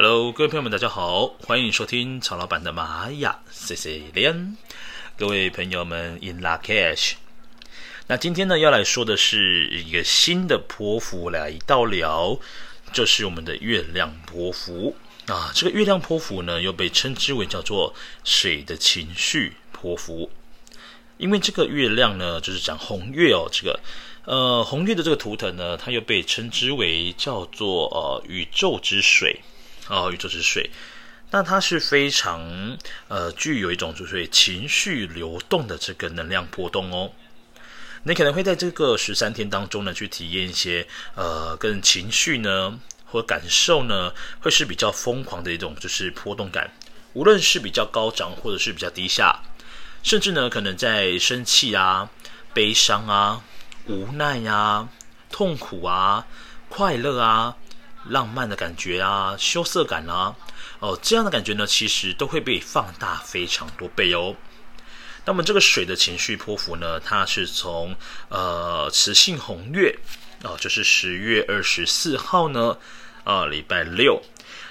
Hello，各位朋友们，大家好，欢迎收听曹老板的玛雅 C C 连。各位朋友们，In lak'ech。那今天呢，要来说的是一个新的波符来到了，就是我们的月亮波符啊。这个月亮波符呢，又被称之为叫做水的情绪波符，因为这个月亮呢，就是讲红月哦。这个呃，红月的这个图腾呢，它又被称之为叫做呃宇宙之水。哦，宇宙之水，那它是非常呃具有一种就是情绪流动的这个能量波动哦。你可能会在这个十三天当中呢，去体验一些呃跟情绪呢或感受呢，会是比较疯狂的一种就是波动感，无论是比较高涨或者是比较低下，甚至呢可能在生气啊、悲伤啊、无奈啊、痛苦啊、快乐啊。浪漫的感觉啊，羞涩感啊，哦，这样的感觉呢，其实都会被放大非常多倍哦。那么这个水的情绪波幅呢，它是从呃雌性红月、哦，就是十月二十四号呢，啊、礼拜六，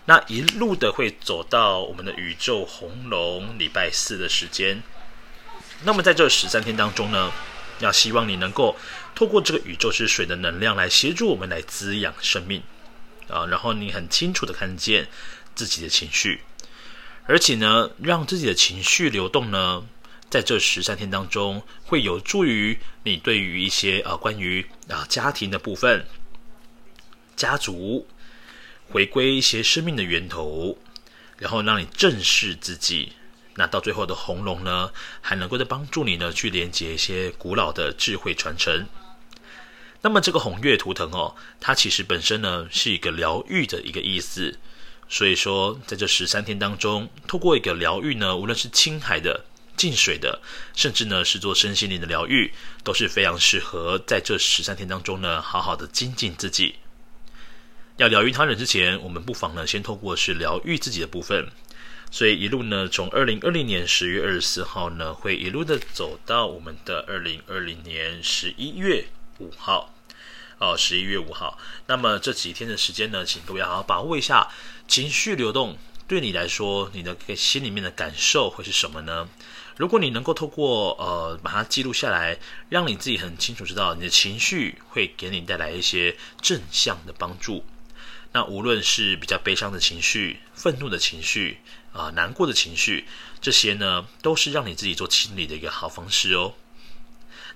那一路的会走到我们的宇宙红龙礼拜四的时间。那么在这十三天当中呢，要希望你能够透过这个宇宙之水的能量来协助我们来滋养生命。啊，然后你很清楚的看见自己的情绪，而且呢，让自己的情绪流动呢，在这十三天当中，会有助于你对于一些啊关于啊家庭的部分、家族回归一些生命的源头，然后让你正视自己。那到最后的红龙呢，还能够再帮助你呢，去连接一些古老的智慧传承。那么这个红月图腾哦，它其实本身呢是一个疗愈的一个意思，所以说在这十三天当中，透过一个疗愈呢，无论是青海的、净水的，甚至呢是做身心灵的疗愈，都是非常适合在这十三天当中呢，好好的精进自己。要疗愈他人之前，我们不妨呢先透过是疗愈自己的部分，所以一路呢从二零二零年十月二十四号呢，会一路的走到我们的二零二零年十一月。五号，哦，十一月五号。那么这几天的时间呢，请各位好好把握一下情绪流动。对你来说，你的心里面的感受会是什么呢？如果你能够透过呃把它记录下来，让你自己很清楚知道你的情绪会给你带来一些正向的帮助。那无论是比较悲伤的情绪、愤怒的情绪啊、难过的情绪，这些呢都是让你自己做清理的一个好方式哦。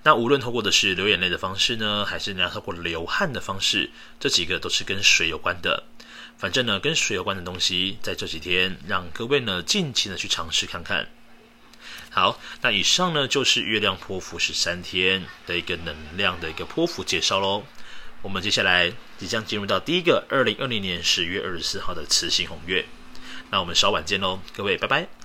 那无论透过的是流眼泪的方式呢，还是呢透过流汗的方式，这几个都是跟水有关的。反正呢，跟水有关的东西，在这几天让各位呢尽情的去尝试看看。好，那以上呢就是月亮泼符十三天的一个能量的一个泼符介绍喽。我们接下来即将进入到第一个二零二零年十月二十四号的磁性红月。那我们稍晚见喽，各位，拜拜。